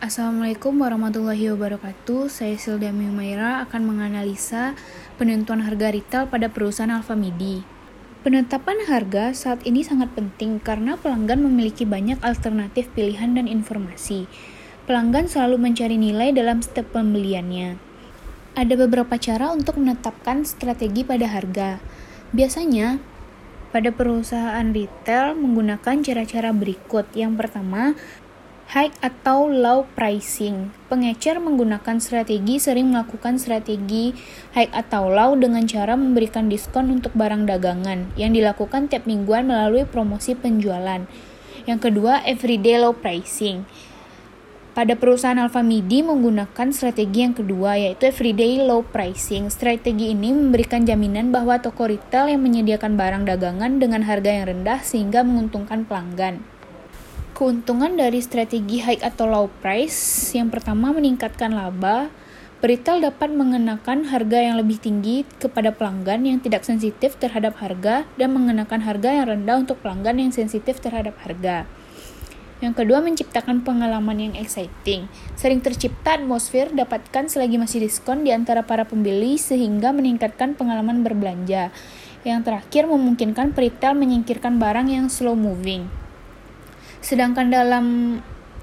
Assalamualaikum warahmatullahi wabarakatuh. Saya Silda Miumaira akan menganalisa penentuan harga retail pada perusahaan Alfamidi. Penetapan harga saat ini sangat penting karena pelanggan memiliki banyak alternatif pilihan dan informasi. Pelanggan selalu mencari nilai dalam setiap pembeliannya. Ada beberapa cara untuk menetapkan strategi pada harga. Biasanya, pada perusahaan retail menggunakan cara-cara berikut. Yang pertama, high atau low pricing. Pengecer menggunakan strategi sering melakukan strategi high atau low dengan cara memberikan diskon untuk barang dagangan yang dilakukan tiap mingguan melalui promosi penjualan. Yang kedua, everyday low pricing. Pada perusahaan Alfamidi menggunakan strategi yang kedua yaitu everyday low pricing. Strategi ini memberikan jaminan bahwa toko retail yang menyediakan barang dagangan dengan harga yang rendah sehingga menguntungkan pelanggan. Keuntungan dari strategi high atau low price yang pertama meningkatkan laba. Peritel dapat mengenakan harga yang lebih tinggi kepada pelanggan yang tidak sensitif terhadap harga dan mengenakan harga yang rendah untuk pelanggan yang sensitif terhadap harga. Yang kedua, menciptakan pengalaman yang exciting. Sering tercipta atmosfer dapatkan selagi masih diskon di antara para pembeli sehingga meningkatkan pengalaman berbelanja. Yang terakhir, memungkinkan peritel menyingkirkan barang yang slow moving. Sedangkan dalam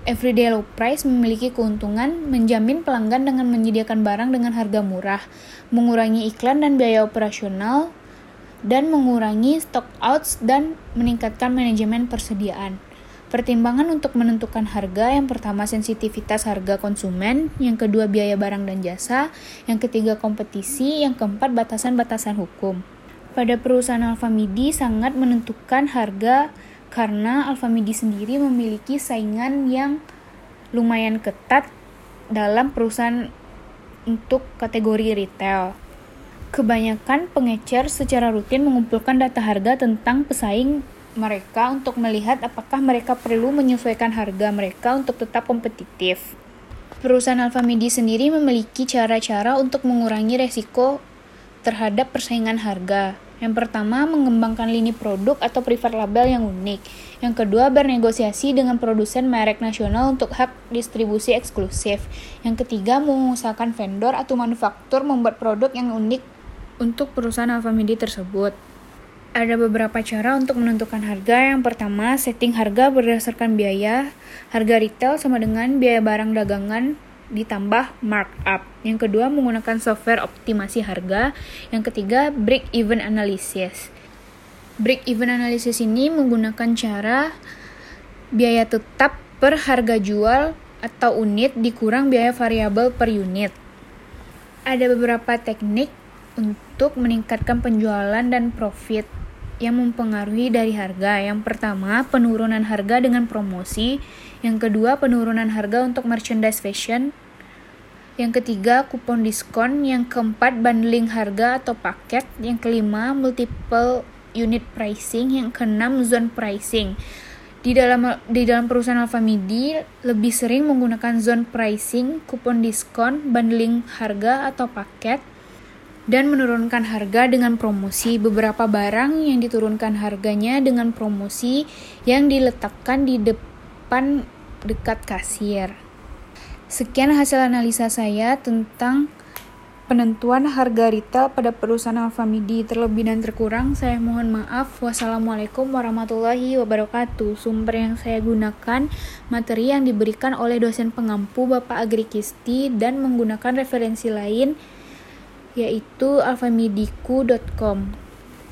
everyday low price memiliki keuntungan menjamin pelanggan dengan menyediakan barang dengan harga murah, mengurangi iklan dan biaya operasional, dan mengurangi stock outs dan meningkatkan manajemen persediaan. Pertimbangan untuk menentukan harga yang pertama sensitivitas harga konsumen, yang kedua biaya barang dan jasa, yang ketiga kompetisi, yang keempat batasan-batasan hukum. Pada perusahaan Alfamidi sangat menentukan harga karena Alfamidi sendiri memiliki saingan yang lumayan ketat dalam perusahaan untuk kategori retail. Kebanyakan pengecer secara rutin mengumpulkan data harga tentang pesaing mereka untuk melihat apakah mereka perlu menyesuaikan harga mereka untuk tetap kompetitif. Perusahaan Alfamidi sendiri memiliki cara-cara untuk mengurangi resiko terhadap persaingan harga. Yang pertama, mengembangkan lini produk atau private label yang unik. Yang kedua, bernegosiasi dengan produsen merek nasional untuk hak distribusi eksklusif. Yang ketiga, mengusahakan vendor atau manufaktur membuat produk yang unik untuk perusahaan Alfamidi tersebut. Ada beberapa cara untuk menentukan harga. Yang pertama, setting harga berdasarkan biaya. Harga retail sama dengan biaya barang dagangan ditambah markup. Yang kedua, menggunakan software optimasi harga. Yang ketiga, break even analysis. Break even analysis ini menggunakan cara biaya tetap per harga jual atau unit dikurang biaya variabel per unit. Ada beberapa teknik untuk meningkatkan penjualan dan profit yang mempengaruhi dari harga. Yang pertama, penurunan harga dengan promosi. Yang kedua, penurunan harga untuk merchandise fashion. Yang ketiga, kupon diskon. Yang keempat, bundling harga atau paket. Yang kelima, multiple unit pricing. Yang keenam, zone pricing. Di dalam di dalam perusahaan Alfamidi lebih sering menggunakan zone pricing, kupon diskon, bundling harga atau paket, dan menurunkan harga dengan promosi. Beberapa barang yang diturunkan harganya dengan promosi yang diletakkan di depan dekat kasir. Sekian hasil analisa saya tentang penentuan harga retail pada perusahaan Alfamidi. Terlebih dan terkurang saya mohon maaf. Wassalamualaikum warahmatullahi wabarakatuh. Sumber yang saya gunakan materi yang diberikan oleh dosen pengampu Bapak Agrikisti dan menggunakan referensi lain yaitu alfamidiku.com.